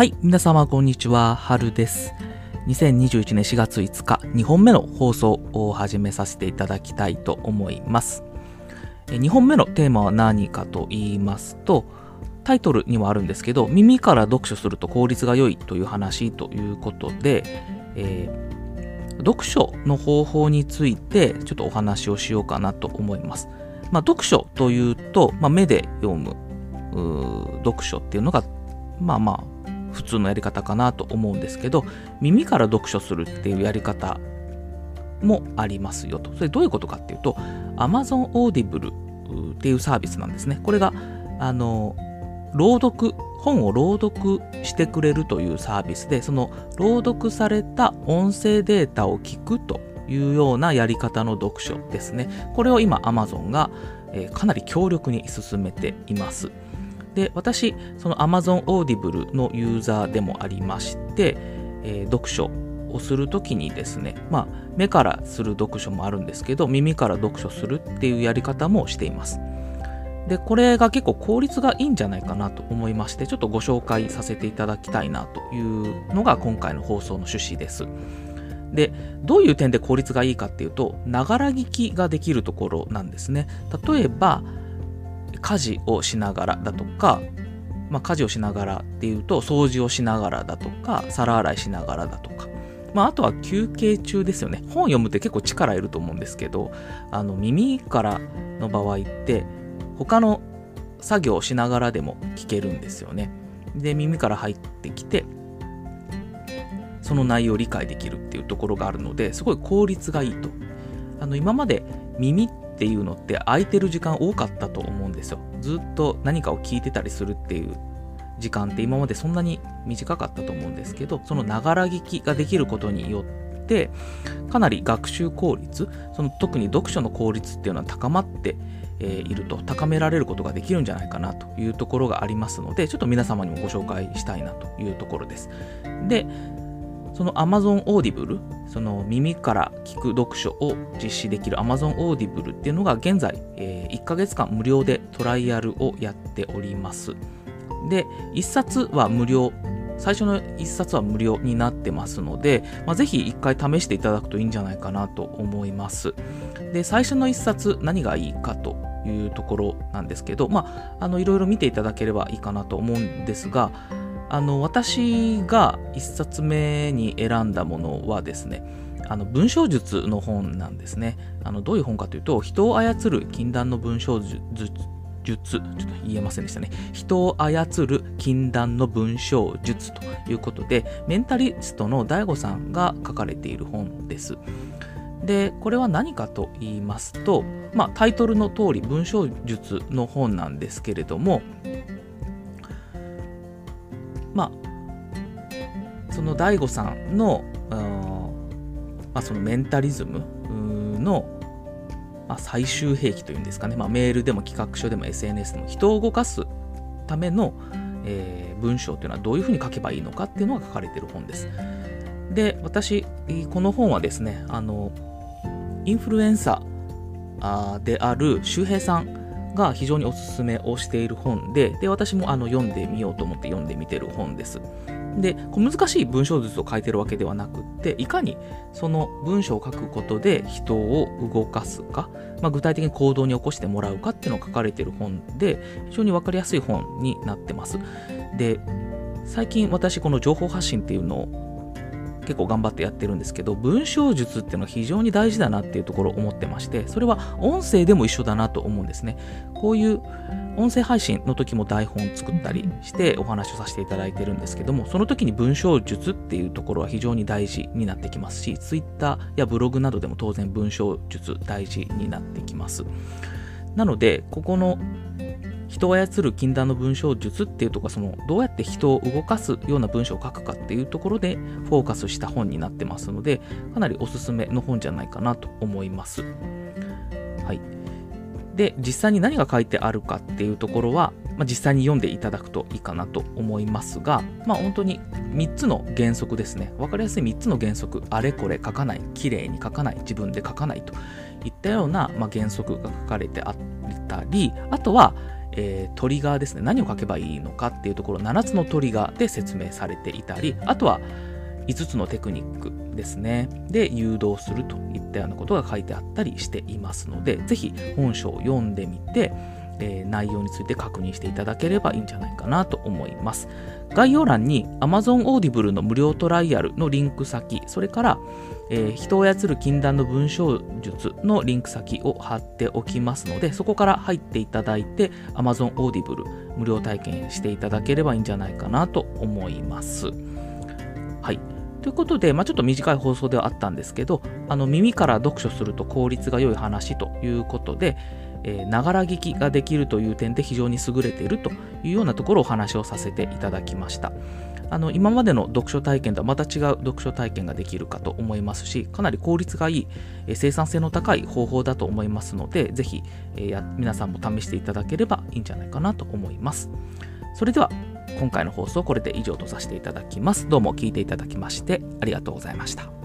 はい、皆様こんにちは、春です。2021年4月5日、2本目の放送を始めさせていただきたいと思います。2本目のテーマは何かと言いますと、タイトルにはあるんですけど、耳から読書すると効率が良いという話ということで、えー読書の方法についてちょっとお話をしようかなと思います。まあ、読書というと、まあ、目で読む読書っていうのが、まあまあ、普通のやり方かなと思うんですけど、耳から読書するっていうやり方もありますよと。それどういうことかっていうと、Amazon Audible っていうサービスなんですね。これが、あの、朗読、本を朗読してくれるというサービスで、その朗読された音声データを聞くというようなやり方の読書ですね。これを今 Amazon が、えーかなり強力に進めています。で、私、その Amazon Audible のユーザーでもありまして、えー読書をするときにですね、まあ、目からする読書もあるんですけど、耳から読書するっていうやり方もしています。で、これが結構効率がいいんじゃないかなと思いまして、ちょっとご紹介させていただきたいなというのが今回の放送の趣旨です。で、どういう点で効率がいいかっていうと、ながら聞きができるところなんですね。例えば、家事をしながらだとか、まあ、家事をしながらっていうと、掃除をしながらだとか、皿洗いしながらだとか、まあ、あとは休憩中ですよね。本読むって結構力いると思うんですけど、あの耳からの場合って、他の作業をしながらでも聞けるんですよね。で、耳から入ってきて、その内容を理解できるっていうところがあるので、すごい効率がいいと。あの今まで耳っていうのって空いてる時間多かったと思うんですよ。ずっと何かを聞いてたりするっていう時間って今までそんなに短かったと思うんですけど、そのながら聞きができることによって、かなり学習効率、その特に読書の効率っていうのは高まっていると高められることができるんじゃないかなというところがありますので、ちょっと皆様にもご紹介したいなというところです。で、その Amazon Audible、その耳から聞く読書を実施できる Amazon Audible っていうのが現在、え1ヶ月間無料でトライアルをやっております。で、1冊は無料、最初の1冊は無料になってますので、まあ、ぜひ1回試していただくといいんじゃないかなと思います。で、最初の1冊何がいいかというところなんですけど、まあ、あの、いろいろ見ていただければいいかなと思うんですが、あの、私が1冊目に選んだものはですね、あの文章術の本なんですね。あのどういう本かというと、人を操る禁断の文章術、術ちょっと言えませんでしたね。人を操る禁断の文章術ということで、メンタリストの DAIGO さんが書かれている本です。で、これは何かと言いますと、まあ、タイトルの通り文章術の本なんですけれども、まあ、その DAIGO さんの、あーまあ、そのメンタリズムの、まあ、最終兵器というんですかね、まあ、メールでも企画書でも SNS でも人を動かすための、えー文章というのはどういうふうに書けばいいのかっていうのが書かれている本です。で、私、この本はですね、あの、インフルエンサーである周平さんが非常におすすめをしている本で、で、私もあの読んでみようと思って読んでみてる本です。で、難しい文章術を書いてるわけではなくって、いかにその文章を書くことで人を動かすか、まあ、具体的に行動に起こしてもらうかっていうのが書かれてる本で、非常にわかりやすい本になってます。で、最近私この情報発信っていうのを結構頑張ってやってるんですけど、文章術っていうのは非常に大事だなっていうところを思ってまして、それは音声でも一緒だなと思うんですね。こういう音声配信の時も台本作ったりしてお話をさせていただいてるんですけども、その時に文章術っていうところは非常に大事になってきますし、Twitter やブログなどでも当然文章術大事になってきます。なので、ここの人を操る禁断の文章術っていうとこそのどうやって人を動かすような文章を書くかっていうところでフォーカスした本になってますのでかなりおすすめの本じゃないかなと思います。はい。で、実際に何が書いてあるかっていうところは、まあ、実際に読んでいただくといいかなと思いますが、まあ本当に3つの原則ですね。わかりやすい3つの原則。あれこれ書かない。綺麗に書かない。自分で書かないといったような、まあ、原則が書かれてあったり、あとは、えー、トリガーですね。何を書けばいいのかっていうところ、7つのトリガーで説明されていたり、あとは5つのテクニックですね。で、誘導するといったようなことが書いてあったりしていますので、ぜひ本書を読んでみて、えー、内容について確認していただければいいんじゃないかなと思います。概要欄に Amazon Audible の無料トライアルのリンク先、それから、えー、人を操る禁断の文章術のリンク先を貼っておきますので、そこから入っていただいて Amazon Audible 無料体験していただければいいんじゃないかなと思います。はい。ということで、まあ、ちょっと短い放送ではあったんですけど、あの耳から読書すると効率が良い話ということで、ながら聞きができるという点で非常に優れているというようなところをお話をさせていただきました。あの今までの読書体験とはまた違う読書体験ができるかと思いますし、かなり効率がいい、え生産性の高い方法だと思いますので、ぜひ、えー、皆さんも試していただければいいんじゃないかなと思います。それでは、今回の放送これで以上とさせていただきます。どうも聞いていただきましてありがとうございました。